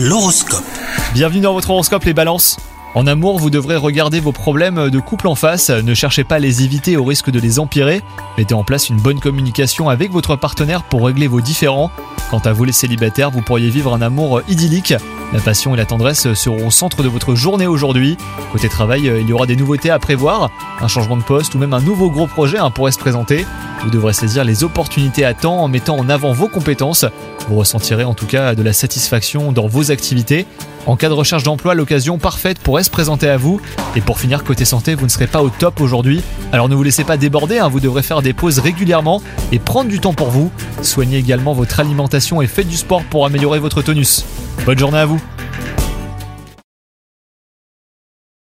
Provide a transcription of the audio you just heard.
L'horoscope. Bienvenue dans votre horoscope les balances. En amour, vous devrez regarder vos problèmes de couple en face, ne cherchez pas à les éviter au risque de les empirer, mettez en place une bonne communication avec votre partenaire pour régler vos différends. Quant à vous les célibataires, vous pourriez vivre un amour idyllique. La passion et la tendresse seront au centre de votre journée aujourd'hui. Côté travail, il y aura des nouveautés à prévoir, un changement de poste ou même un nouveau gros projet hein, pourrait se présenter. Vous devrez saisir les opportunités à temps en mettant en avant vos compétences. Vous ressentirez en tout cas de la satisfaction dans vos activités. En cas de recherche d'emploi, l'occasion parfaite pourrait se présenter à vous. Et pour finir, côté santé, vous ne serez pas au top aujourd'hui. Alors ne vous laissez pas déborder, hein, vous devrez faire des pauses régulièrement et prendre du temps pour vous. Soignez également votre alimentation et faites du sport pour améliorer votre tonus. Bonne journée à vous